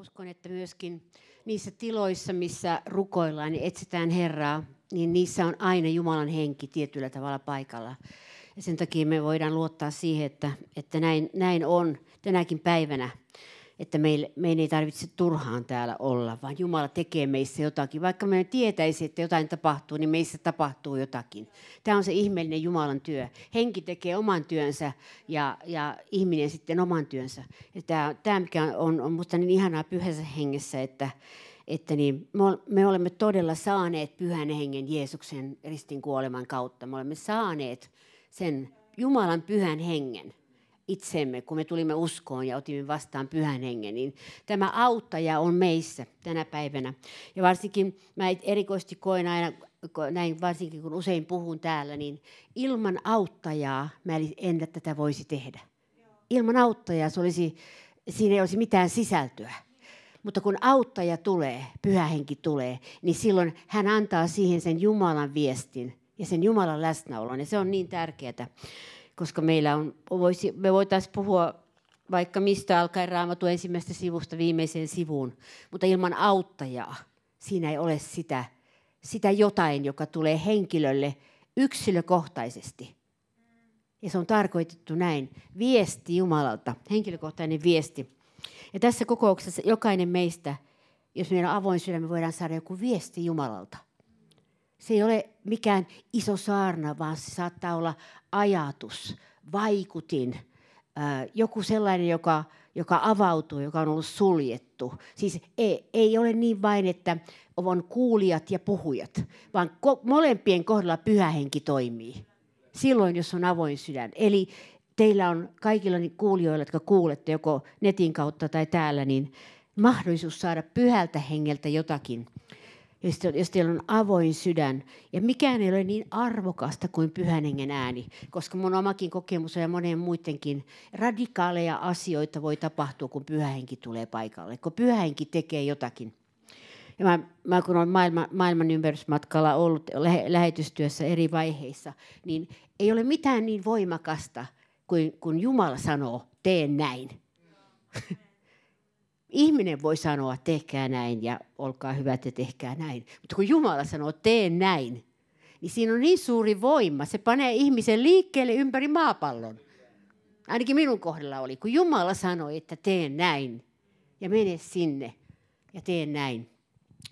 uskon, että myöskin niissä tiloissa, missä rukoillaan ja etsitään Herraa, niin niissä on aina Jumalan henki tietyllä tavalla paikalla. Ja sen takia me voidaan luottaa siihen, että, että näin, näin on tänäkin päivänä että meille, meidän ei tarvitse turhaan täällä olla, vaan Jumala tekee meissä jotakin. Vaikka me tietäisi, että jotain tapahtuu, niin meissä tapahtuu jotakin. Tämä on se ihmeellinen Jumalan työ. Henki tekee oman työnsä ja, ja ihminen sitten oman työnsä. Ja tämä, tämä mikä on, on, on minusta niin ihanaa pyhässä hengessä, että, että niin, me olemme todella saaneet pyhän hengen Jeesuksen ristin kuoleman kautta. Me olemme saaneet sen Jumalan pyhän hengen itsemme, kun me tulimme uskoon ja otimme vastaan pyhän hengen, niin tämä auttaja on meissä tänä päivänä. Ja varsinkin mä erikoisesti koen aina, näin varsinkin kun usein puhun täällä, niin ilman auttajaa mä en tätä voisi tehdä. Ilman auttajaa se olisi, siinä ei olisi mitään sisältöä. Mutta kun auttaja tulee, pyhä henki tulee, niin silloin hän antaa siihen sen Jumalan viestin ja sen Jumalan läsnäolon. Ja se on niin tärkeää koska meillä on, voisi, me voitaisiin puhua vaikka mistä alkaen raamatu ensimmäistä sivusta viimeiseen sivuun, mutta ilman auttajaa siinä ei ole sitä, sitä jotain, joka tulee henkilölle yksilökohtaisesti. Ja se on tarkoitettu näin. Viesti Jumalalta, henkilökohtainen viesti. Ja tässä kokouksessa jokainen meistä, jos meillä on avoin sydämi, voidaan saada joku viesti Jumalalta. Se ei ole mikään iso saarna, vaan se saattaa olla ajatus, vaikutin, joku sellainen, joka, joka avautuu, joka on ollut suljettu. Siis ei, ei ole niin vain, että on kuulijat ja puhujat, vaan ko- molempien kohdalla pyhä henki toimii. Silloin, jos on avoin sydän. Eli teillä on kaikilla kuulijoilla, jotka kuulette joko netin kautta tai täällä, niin mahdollisuus saada pyhältä hengeltä jotakin – jos, teillä on avoin sydän. Ja mikään ei ole niin arvokasta kuin pyhän hengen ääni, koska mun omakin kokemus ja monen muidenkin radikaaleja asioita voi tapahtua, kun pyhä henki tulee paikalle, kun pyhä henki tekee jotakin. Ja mä, mä kun olen maailma, maailman ympärysmatkalla ollut lähe, lähetystyössä eri vaiheissa, niin ei ole mitään niin voimakasta kuin kun Jumala sanoo, teen näin. Ihminen voi sanoa, tehkää näin ja olkaa hyvät ja tehkää näin. Mutta kun Jumala sanoo, tee näin, niin siinä on niin suuri voima. Se panee ihmisen liikkeelle ympäri maapallon. Ainakin minun kohdalla oli, kun Jumala sanoi, että tee näin ja mene sinne ja tee näin.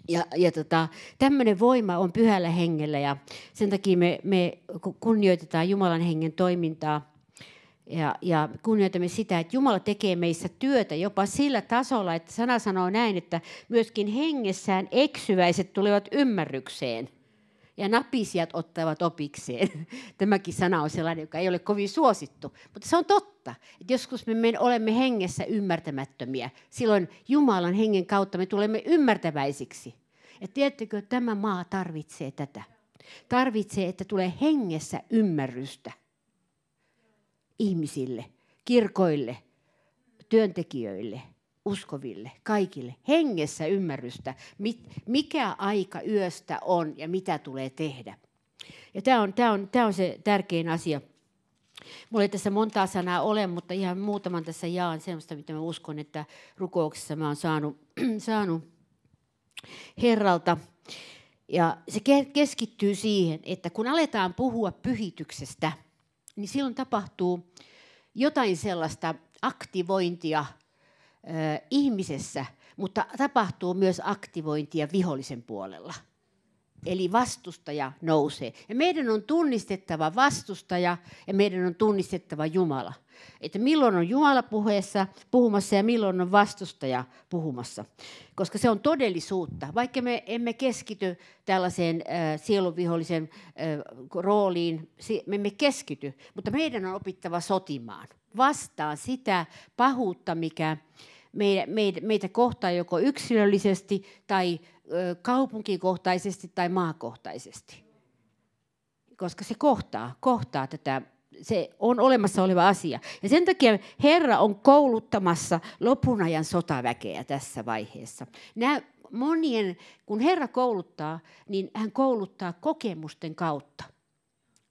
Ja, ja tota, tämmöinen voima on pyhällä hengellä ja sen takia me, me kunnioitetaan Jumalan hengen toimintaa ja, ja kunnioitamme sitä, että Jumala tekee meissä työtä jopa sillä tasolla, että sana sanoo näin, että myöskin hengessään eksyväiset tulevat ymmärrykseen ja napisijat ottavat opikseen. Tämäkin sana on sellainen, joka ei ole kovin suosittu, mutta se on totta. Että joskus me olemme hengessä ymmärtämättömiä. Silloin Jumalan hengen kautta me tulemme ymmärtäväisiksi. Ja tiedättekö, tämä maa tarvitsee tätä. Tarvitsee, että tulee hengessä ymmärrystä ihmisille, kirkoille, työntekijöille, uskoville, kaikille. Hengessä ymmärrystä, mikä aika yöstä on ja mitä tulee tehdä. Ja tämä on, tämä on, tämä on se tärkein asia. Mulla ei tässä montaa sanaa ole, mutta ihan muutaman tässä jaan sellaista, mitä mä uskon, että rukouksessa mä oon saanut, saanut Herralta. Ja se keskittyy siihen, että kun aletaan puhua pyhityksestä – niin silloin tapahtuu jotain sellaista aktivointia ihmisessä, mutta tapahtuu myös aktivointia vihollisen puolella. Eli vastustaja nousee. Ja meidän on tunnistettava vastustaja ja meidän on tunnistettava Jumala. Että milloin on Jumala puheessa, puhumassa ja milloin on vastustaja puhumassa. Koska se on todellisuutta. Vaikka me emme keskity tällaiseen äh, sielunvihollisen äh, rooliin, me emme keskity, mutta meidän on opittava sotimaan vastaan sitä pahuutta, mikä meitä, meitä, meitä kohtaa joko yksilöllisesti tai kaupunkikohtaisesti tai maakohtaisesti. Koska se kohtaa, kohtaa tätä, se on olemassa oleva asia. Ja sen takia Herra on kouluttamassa lopun ajan sotaväkeä tässä vaiheessa. Nämä monien, kun Herra kouluttaa, niin hän kouluttaa kokemusten kautta.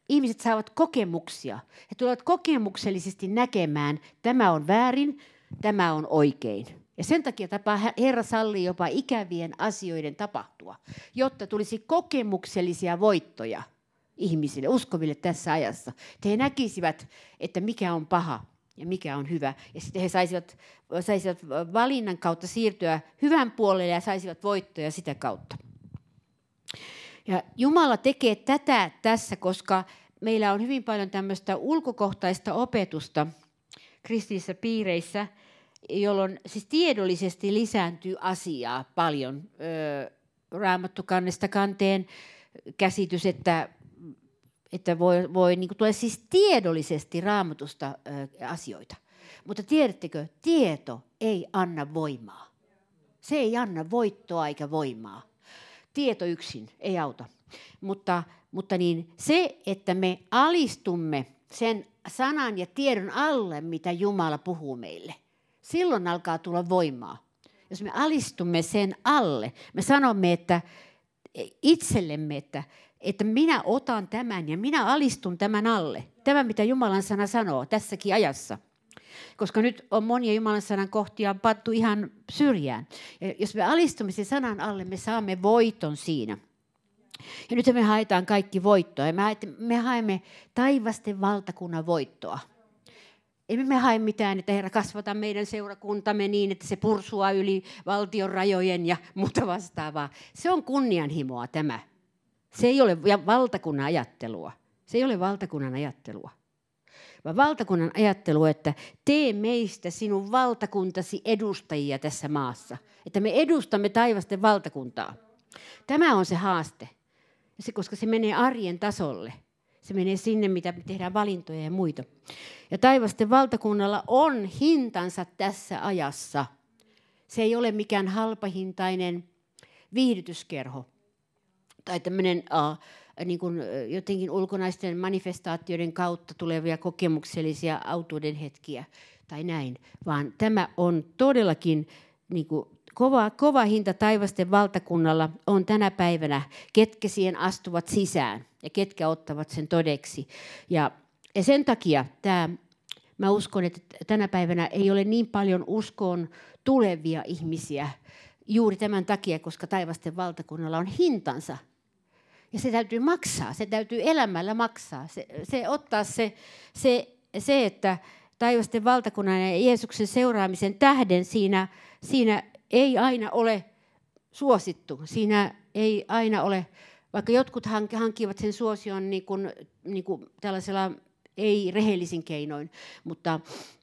Ihmiset saavat kokemuksia. He tulevat kokemuksellisesti näkemään, tämä on väärin, tämä on oikein. Ja sen takia tapaa Herra sallii jopa ikävien asioiden tapahtua, jotta tulisi kokemuksellisia voittoja ihmisille, uskoville tässä ajassa. Että he näkisivät, että mikä on paha ja mikä on hyvä. Ja sitten he saisivat, saisivat valinnan kautta siirtyä hyvän puolelle ja saisivat voittoja sitä kautta. Ja Jumala tekee tätä tässä, koska meillä on hyvin paljon tämmöistä ulkokohtaista opetusta kristillisissä piireissä, jolloin siis tiedollisesti lisääntyy asiaa paljon. Raamattu kannesta kanteen käsitys, että, että voi, voi niin tulee siis tiedollisesti raamatusta asioita. Mutta tiedättekö, tieto ei anna voimaa. Se ei anna voittoa eikä voimaa. Tieto yksin ei auta. Mutta, mutta niin se, että me alistumme sen sanan ja tiedon alle, mitä Jumala puhuu meille, silloin alkaa tulla voimaa. Jos me alistumme sen alle, me sanomme, että itsellemme, että, että minä otan tämän ja minä alistun tämän alle. Tämä, mitä Jumalan sana sanoo tässäkin ajassa. Koska nyt on monia Jumalan sanan kohtia pattu ihan syrjään. Ja jos me alistumme sen sanan alle, me saamme voiton siinä. Ja nyt me haetaan kaikki voittoa. Ja me, me haemme taivasten valtakunnan voittoa. Emme me hae mitään, että Herra kasvata meidän seurakuntamme niin, että se pursua yli valtion rajojen ja muuta vastaavaa. Se on kunnianhimoa tämä. Se ei ole valtakunnan ajattelua. Se ei ole valtakunnan ajattelua. Vaan valtakunnan ajattelu, että tee meistä sinun valtakuntasi edustajia tässä maassa. Että me edustamme taivasten valtakuntaa. Tämä on se haaste se, koska se menee arjen tasolle. Se menee sinne, mitä tehdään valintoja ja muita. Ja taivasten valtakunnalla on hintansa tässä ajassa. Se ei ole mikään halpahintainen viihdytyskerho tai tämmöinen uh, niin kuin jotenkin ulkonaisten manifestaatioiden kautta tulevia kokemuksellisia autuuden hetkiä tai näin, vaan tämä on todellakin niin kuin kova, kova hinta taivasten valtakunnalla on tänä päivänä, ketkä siihen astuvat sisään ja ketkä ottavat sen todeksi. Ja, ja sen takia tämä, mä uskon, että tänä päivänä ei ole niin paljon uskoon tulevia ihmisiä juuri tämän takia, koska taivasten valtakunnalla on hintansa. Ja se täytyy maksaa, se täytyy elämällä maksaa. Se, se ottaa se, se, se, että taivasten valtakunnan ja Jeesuksen seuraamisen tähden siinä, siinä ei aina ole suosittu. Siinä ei aina ole, vaikka jotkut hankkivat sen suosion niin kuin, niin kuin tällaisella ei-rehellisin keinoin, mutta,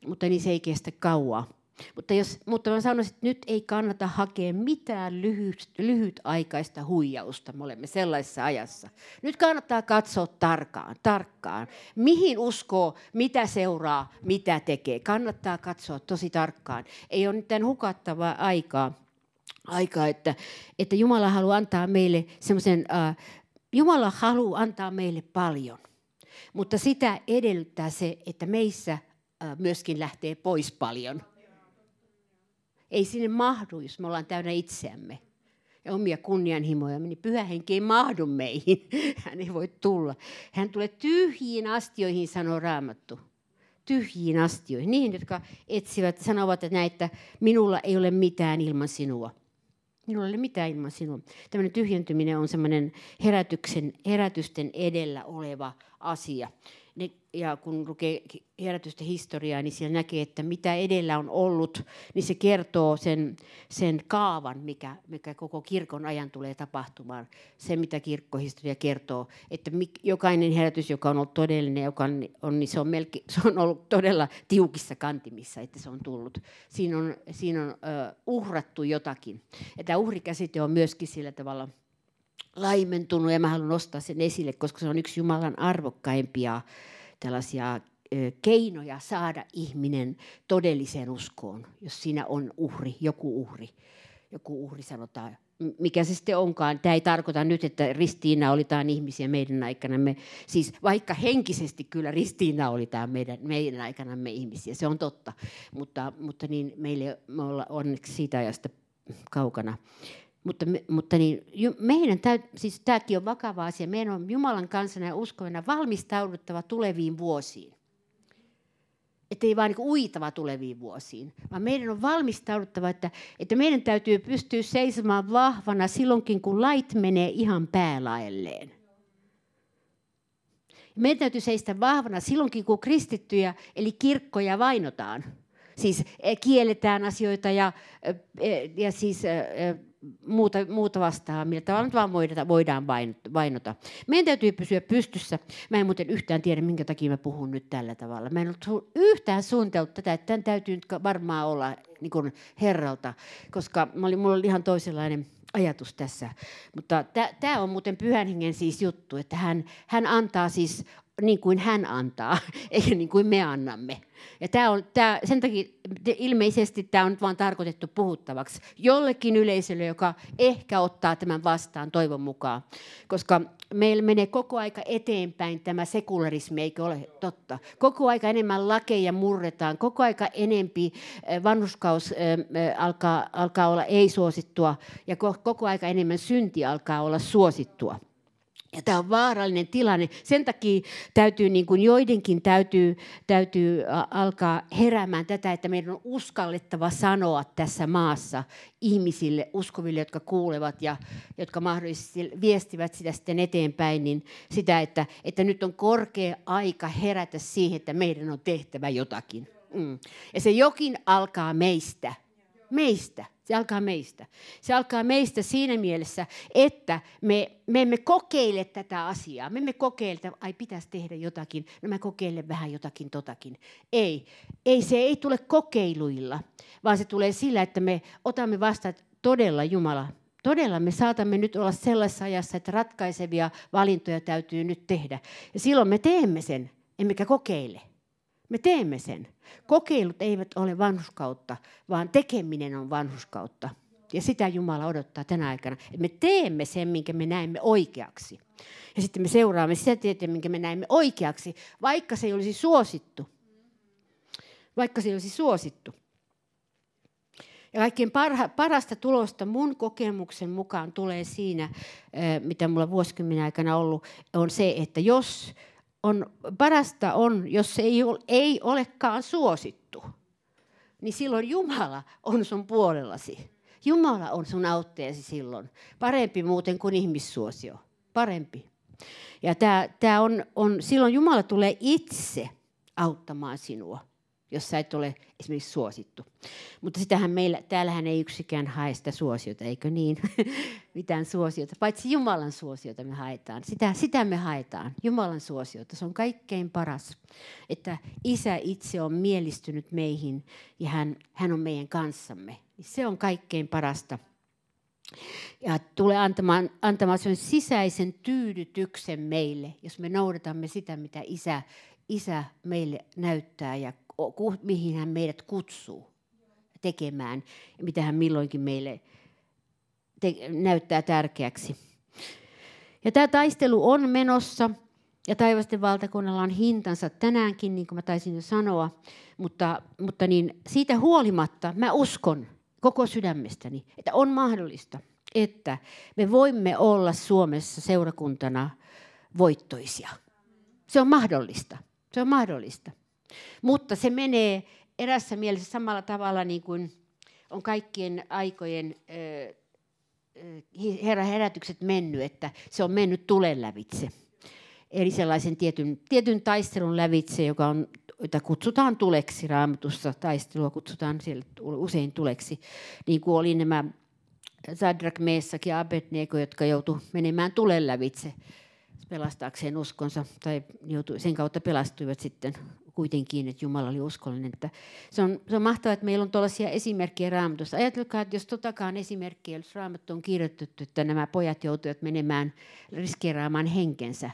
mutta niin se ei kestä kauaa. Mutta, jos, mutta mä sanoisin, että nyt ei kannata hakea mitään lyhyt, lyhytaikaista huijausta. Me olemme sellaisessa ajassa. Nyt kannattaa katsoa tarkkaan, tarkkaan, mihin uskoo, mitä seuraa, mitä tekee. Kannattaa katsoa tosi tarkkaan. Ei ole nyt hukattavaa aikaa, aikaa että, että Jumala haluaa antaa meille semmoisen, äh, Jumala haluaa antaa meille paljon. Mutta sitä edellyttää se, että meissä äh, myöskin lähtee pois paljon – ei sinne mahdu, jos me ollaan täynnä itseämme ja omia kunnianhimoja, niin pyhä henki ei mahdu meihin. Hän ei voi tulla. Hän tulee tyhjiin astioihin, sanoo Raamattu. Tyhjiin astioihin. Niihin, jotka etsivät, sanovat, että näitä, minulla ei ole mitään ilman sinua. Minulla ei ole mitään ilman sinua. Tämmöinen tyhjentyminen on semmoinen herätyksen, herätysten edellä oleva asia ne, ja kun lukee herätysten historiaa, niin siellä näkee, että mitä edellä on ollut, niin se kertoo sen, sen kaavan, mikä, mikä koko kirkon ajan tulee tapahtumaan. Se, mitä kirkkohistoria kertoo, että jokainen herätys, joka on ollut todellinen, joka on, on, niin se, on melki, se on ollut todella tiukissa kantimissa, että se on tullut. Siinä on, siinä on uh, uhrattu jotakin. Ja tämä uhrikäsite on myöskin sillä tavalla – laimentunut ja mä haluan nostaa sen esille, koska se on yksi Jumalan arvokkaimpia tällaisia keinoja saada ihminen todelliseen uskoon, jos siinä on uhri, joku uhri. Joku uhri sanotaan, mikä se sitten onkaan. Tämä ei tarkoita nyt, että ristiinna olitaan ihmisiä meidän aikanamme. Siis vaikka henkisesti kyllä ristiinna olitaan meidän, meidän aikanamme ihmisiä, se on totta. Mutta, mutta niin meille me ollaan onneksi siitä ajasta kaukana. Mutta, mutta niin, meidän täyt, siis tämäkin on vakava asia. Meidän on Jumalan kansana ja uskovina valmistauduttava tuleviin vuosiin. Että ei vaan niin uitava tuleviin vuosiin, vaan meidän on valmistauduttava, että, että meidän täytyy pystyä seisomaan vahvana silloinkin, kun lait menee ihan päälaelleen. Meidän täytyy seistä vahvana silloinkin, kun kristittyjä, eli kirkkoja vainotaan. Siis eh, kielletään asioita ja, eh, eh, ja siis muuta, muuta vastaan, millä tavalla nyt vaan voidaan, voidaan vainota. Meidän täytyy pysyä pystyssä. Mä en muuten yhtään tiedä, minkä takia mä puhun nyt tällä tavalla. Mä en ole yhtään suunnitellut tätä, että tämän täytyy nyt varmaan olla niin kuin herralta, koska mä olin, mulla oli ihan toisenlainen ajatus tässä. Mutta tämä on muuten pyhän hengen siis juttu, että hän, hän antaa siis niin kuin hän antaa, eikä niin kuin me annamme. Ja tämä on, tämä, sen takia ilmeisesti tämä on nyt vain tarkoitettu puhuttavaksi jollekin yleisölle, joka ehkä ottaa tämän vastaan toivon mukaan. Koska meillä menee koko aika eteenpäin tämä sekularismi, eikö ole totta? Koko aika enemmän lakeja murretaan, koko aika enempi eh, vanhuskaus eh, eh, alkaa, alkaa olla ei-suosittua ja koko aika enemmän synti alkaa olla suosittua. Ja tämä on vaarallinen tilanne. Sen takia täytyy, niin kuin joidenkin täytyy, täytyy alkaa heräämään tätä, että meidän on uskallettava sanoa tässä maassa ihmisille, uskoville, jotka kuulevat ja jotka mahdollisesti viestivät sitä sitten eteenpäin, niin sitä, että, että nyt on korkea aika herätä siihen, että meidän on tehtävä jotakin. Mm. Ja se jokin alkaa meistä. Meistä. Se alkaa meistä. Se alkaa meistä siinä mielessä, että me, me emme kokeile tätä asiaa. Me emme kokeile, että ai pitäisi tehdä jotakin, no mä kokeilen vähän jotakin totakin. Ei, ei se ei tule kokeiluilla, vaan se tulee sillä, että me otamme vastaan, todella Jumala, todella me saatamme nyt olla sellaisessa ajassa, että ratkaisevia valintoja täytyy nyt tehdä. Ja silloin me teemme sen, emmekä kokeile. Me teemme sen. Kokeilut eivät ole vanhuskautta, vaan tekeminen on vanhuskautta. Ja sitä Jumala odottaa tänä aikana. Että me teemme sen, minkä me näemme oikeaksi. Ja sitten me seuraamme sitä tietä, minkä me näemme oikeaksi, vaikka se ei olisi suosittu. Vaikka se ei olisi suosittu. Ja kaikkein parha, parasta tulosta mun kokemuksen mukaan tulee siinä, mitä mulla vuosikymmenen aikana ollut, on se, että jos on, parasta on, jos se ei, ole, ei olekaan suosittu, niin silloin Jumala on sun puolellasi. Jumala on sun autteesi silloin. Parempi muuten kuin ihmissuosio. Parempi. Ja tää, tää on, on, silloin Jumala tulee itse auttamaan sinua jos sä et ole esimerkiksi suosittu. Mutta sitähän meillä, täällähän ei yksikään hae sitä suosiota, eikö niin? Mitään suosiota, paitsi Jumalan suosiota me haetaan. Sitä, sitä me haetaan, Jumalan suosiota. Se on kaikkein paras, että Isä itse on mielistynyt meihin ja hän, hän on meidän kanssamme. Se on kaikkein parasta. Ja tulee antamaan, antamaan sen sisäisen tyydytyksen meille, jos me noudatamme sitä, mitä Isä, Isä meille näyttää ja mihin hän meidät kutsuu tekemään mitä hän milloinkin meille te- näyttää tärkeäksi. Ja tämä taistelu on menossa ja taivasten valtakunnalla on hintansa tänäänkin, niin kuin mä taisin jo sanoa, mutta, mutta niin siitä huolimatta mä uskon koko sydämestäni, että on mahdollista, että me voimme olla Suomessa seurakuntana voittoisia. Se on mahdollista. Se on mahdollista. Mutta se menee erässä mielessä samalla tavalla niin kuin on kaikkien aikojen herra herätykset mennyt, että se on mennyt tulen lävitse. Eli sellaisen tietyn, tietyn taistelun lävitse, joka on, jota kutsutaan tuleksi raamatussa, taistelua kutsutaan siellä usein tuleksi, niin kuin oli nämä Zadrak, Meessak ja Abednego, jotka joutu menemään tulen lävitse pelastaakseen uskonsa, tai joutui, sen kautta pelastuivat sitten kuitenkin, että Jumala oli uskollinen. Että se, on, se on mahtavaa, että meillä on tuollaisia esimerkkejä raamatusta. Ajatelkaa, että jos totakaan esimerkkiä, jos raamattu on kirjoitettu, että nämä pojat joutuivat menemään riskeeraamaan henkensä,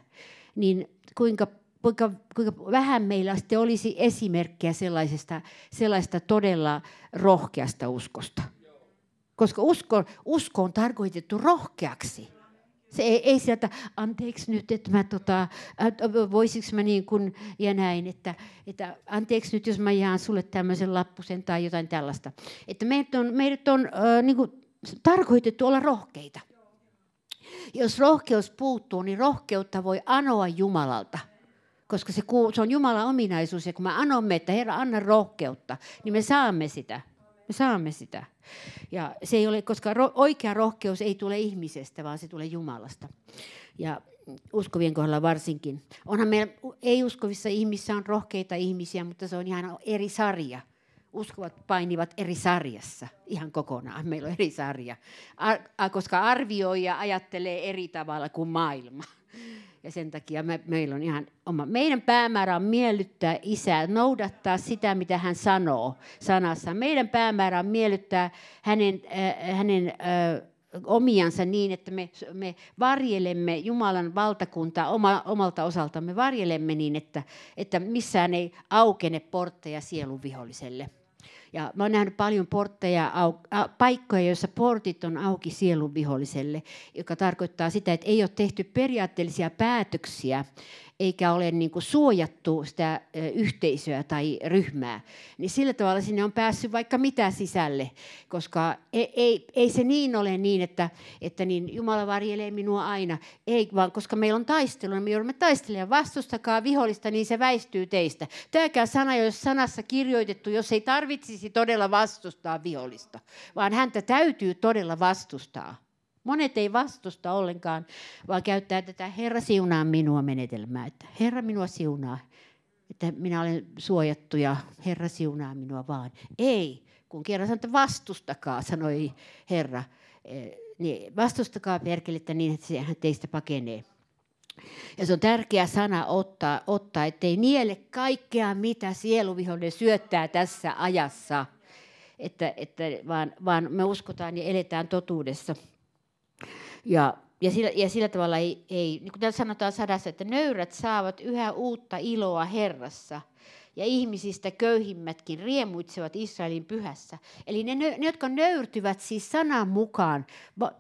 niin kuinka kuinka, kuinka vähän meillä sitten olisi esimerkkejä sellaisesta, sellaista todella rohkeasta uskosta. Koska usko, usko on tarkoitettu rohkeaksi. Se ei, ei sieltä, anteeksi nyt, että mä tota, voisiko mä niin kuin, ja näin, että, että anteeksi nyt, jos mä jaan sulle tämmöisen lappusen tai jotain tällaista. Että meidät on, meidät on äh, niin kuin, tarkoitettu olla rohkeita. Jos rohkeus puuttuu, niin rohkeutta voi anoa Jumalalta. koska se, se on Jumalan ominaisuus. Ja kun me anomme, että Herra, anna rohkeutta, niin me saamme sitä. Me saamme sitä. Ja se ei ole, koska ro, oikea rohkeus ei tule ihmisestä, vaan se tulee Jumalasta. Ja uskovien kohdalla varsinkin. Onhan meillä ei-uskovissa ihmisissä on rohkeita ihmisiä, mutta se on ihan eri sarja. Uskovat painivat eri sarjassa ihan kokonaan. Meillä on eri sarja, Ar- koska arvioi ja ajattelee eri tavalla kuin maailma. Ja sen takia me, meillä on ihan oma. Meidän päämäärä on miellyttää isää, noudattaa sitä, mitä hän sanoo sanassa. Meidän päämäärä on miellyttää hänen, äh, hänen äh, omiansa niin, että me, me varjelemme Jumalan valtakuntaa oma, omalta osaltamme, varjelemme niin, että, että missään ei aukene portteja sielun viholliselle. Ja mä oon nähnyt paljon portteja, au, a, paikkoja, joissa portit on auki sielun viholliselle, joka tarkoittaa sitä, että ei ole tehty periaatteellisia päätöksiä, eikä ole niin kuin suojattu sitä yhteisöä tai ryhmää, niin sillä tavalla sinne on päässyt vaikka mitä sisälle, koska ei, ei, ei se niin ole niin, että, että niin Jumala varjelee minua aina, ei vaan koska meillä on taistelu, niin me joudumme taistelemaan, vastustakaa vihollista, niin se väistyy teistä. Tämäkään sana ei ole sanassa kirjoitettu, jos ei tarvitsisi todella vastustaa vihollista, vaan häntä täytyy todella vastustaa. Monet ei vastusta ollenkaan, vaan käyttää tätä Herra siunaa minua menetelmää, että Herra minua siunaa, että minä olen suojattu ja Herra siunaa minua vaan. Ei, kun kerran sanoi, että vastustakaa, sanoi Herra, eh, niin vastustakaa perkelettä niin, että sehän teistä pakenee. Ja se on tärkeä sana ottaa, ottaa ettei niele kaikkea, mitä sieluvihollinen syöttää tässä ajassa, että, että vaan, vaan me uskotaan ja eletään totuudessa. Ja, ja, sillä, ja sillä tavalla ei, ei, niin kuin täällä sanotaan sadassa, että nöyrät saavat yhä uutta iloa Herrassa ja ihmisistä köyhimmätkin riemuitsevat Israelin pyhässä. Eli ne, ne jotka nöyrtyvät siis sanan mukaan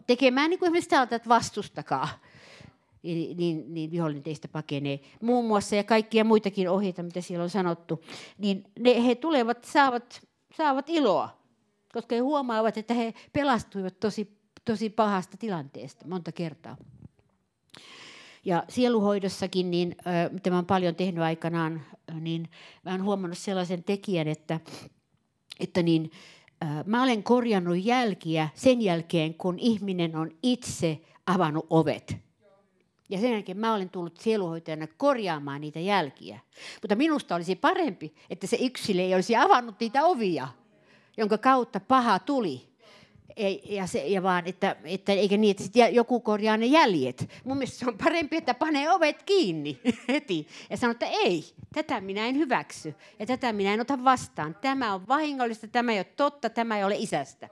tekemään niin kuin esimerkiksi täältä, että vastustakaa, niin, niin, niin vihollinen teistä pakenee. Muun muassa ja kaikkia muitakin ohjeita, mitä siellä on sanottu, niin ne, he tulevat, saavat, saavat iloa, koska he huomaavat, että he pelastuivat tosi tosi pahasta tilanteesta monta kertaa. Ja sieluhoidossakin, niin, mitä mä olen paljon tehnyt aikanaan, niin mä olen huomannut sellaisen tekijän, että, että niin, mä olen korjannut jälkiä sen jälkeen, kun ihminen on itse avannut ovet. Ja sen jälkeen mä olen tullut sieluhoitajana korjaamaan niitä jälkiä. Mutta minusta olisi parempi, että se yksilö ei olisi avannut niitä ovia, jonka kautta paha tuli ei, ja, se, ja vaan, että, että eikä niin, että sit joku korjaa ne jäljet. Mun mielestä se on parempi, että panee ovet kiinni heti ja sanoo, että ei, tätä minä en hyväksy ja tätä minä en ota vastaan. Tämä on vahingollista, tämä ei ole totta, tämä ei ole isästä.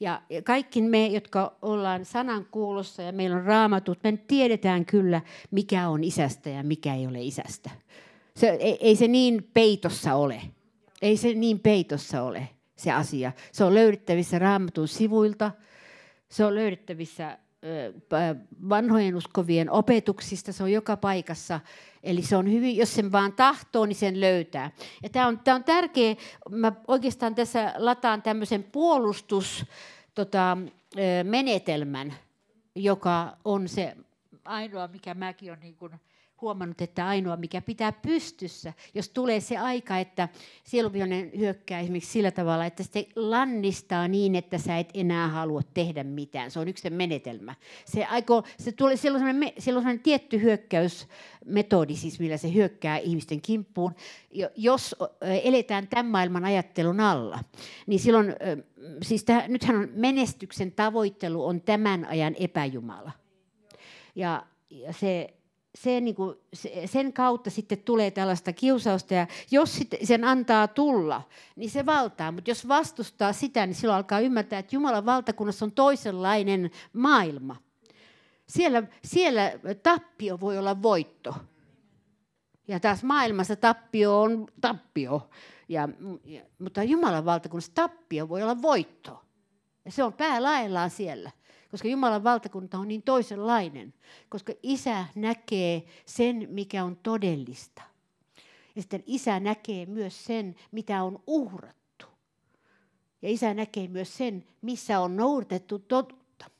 Ja kaikki me, jotka ollaan sanan kuulossa ja meillä on raamatut, me tiedetään kyllä, mikä on isästä ja mikä ei ole isästä. Se, ei, ei se niin peitossa ole. Ei se niin peitossa ole se asia. Se on löydettävissä raamatun sivuilta, se on löydettävissä vanhojen uskovien opetuksista, se on joka paikassa. Eli se on hyvin, jos sen vaan tahtoo, niin sen löytää. Ja tämä on, tämä on tärkeä, mä oikeastaan tässä lataan tämmöisen puolustus tota, menetelmän, joka on se ainoa, mikä mäkin olen niin kuin huomannut, että ainoa mikä pitää pystyssä, jos tulee se aika, että sieluvihollinen hyökkää esimerkiksi sillä tavalla, että se lannistaa niin, että sä et enää halua tehdä mitään. Se on yksi menetelmä. Se, aiko, se tulee, silloin, sellainen, silloin sellainen tietty hyökkäysmetodi, siis millä se hyökkää ihmisten kimppuun. Jos eletään tämän maailman ajattelun alla, niin silloin, siis täh, nythän on menestyksen tavoittelu on tämän ajan epäjumala. Ja, ja se se, niin kuin, sen kautta sitten tulee tällaista kiusausta ja jos sen antaa tulla, niin se valtaa. Mutta jos vastustaa sitä, niin silloin alkaa ymmärtää, että Jumalan valtakunnassa on toisenlainen maailma. Siellä, siellä tappio voi olla voitto. Ja taas maailmassa tappio on tappio. Ja, ja, mutta Jumalan valtakunnassa tappio voi olla voitto. Ja se on päälaillaan siellä koska Jumalan valtakunta on niin toisenlainen, koska isä näkee sen, mikä on todellista. Ja sitten isä näkee myös sen, mitä on uhrattu. Ja isä näkee myös sen, missä on noudatettu totuutta.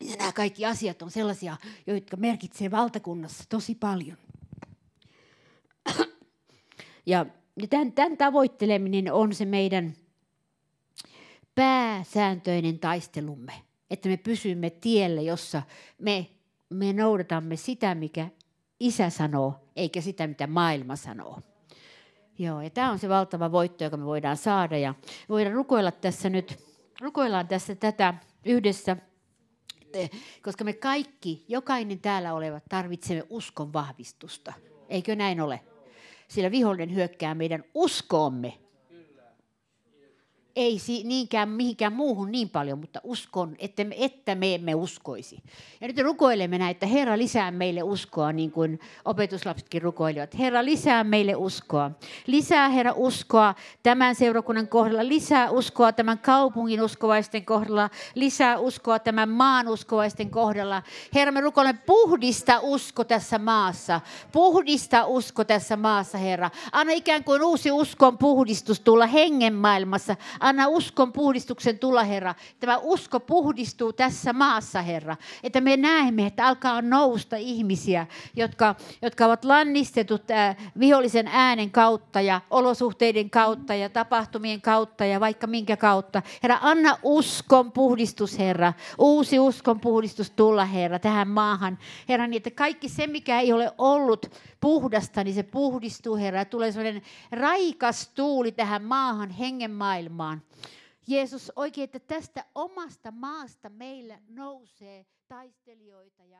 Ja nämä kaikki asiat on sellaisia, jotka merkitsee valtakunnassa tosi paljon. ja tämän, tämän tavoitteleminen on se meidän pääsääntöinen taistelumme, että me pysymme tielle, jossa me, me noudatamme sitä, mikä isä sanoo, eikä sitä, mitä maailma sanoo. Joo, ja tämä on se valtava voitto, joka me voidaan saada. Ja voidaan rukoilla tässä nyt, rukoillaan tässä tätä yhdessä, koska me kaikki, jokainen täällä oleva, tarvitsemme uskon vahvistusta. Eikö näin ole? Sillä vihollinen hyökkää meidän uskoomme ei niinkään mihinkään muuhun niin paljon, mutta uskon, että me, että me emme uskoisi. Ja nyt rukoilemme näin, että Herra lisää meille uskoa, niin kuin opetuslapsetkin rukoilivat. Herra lisää meille uskoa. Lisää Herra uskoa tämän seurakunnan kohdalla, lisää uskoa tämän kaupungin uskovaisten kohdalla, lisää uskoa tämän maan uskovaisten kohdalla. Herra, me rukoilemme puhdista usko tässä maassa. Puhdista usko tässä maassa, Herra. Anna ikään kuin uusi uskon puhdistus tulla hengen maailmassa Anna uskon puhdistuksen tulla, Herra. Tämä usko puhdistuu tässä maassa, Herra. Että me näemme, että alkaa nousta ihmisiä, jotka, jotka ovat lannistetut äh, vihollisen äänen kautta ja olosuhteiden kautta ja tapahtumien kautta ja vaikka minkä kautta. Herra, anna uskon puhdistus, Herra. Uusi uskon puhdistus tulla, Herra, tähän maahan. Herra, niin että kaikki se, mikä ei ole ollut puhdasta, niin se puhdistuu, Herra. Ja tulee sellainen raikas tuuli tähän maahan, hengen maailmaan. Jeesus, oikein, että tästä omasta maasta meillä nousee taistelijoita ja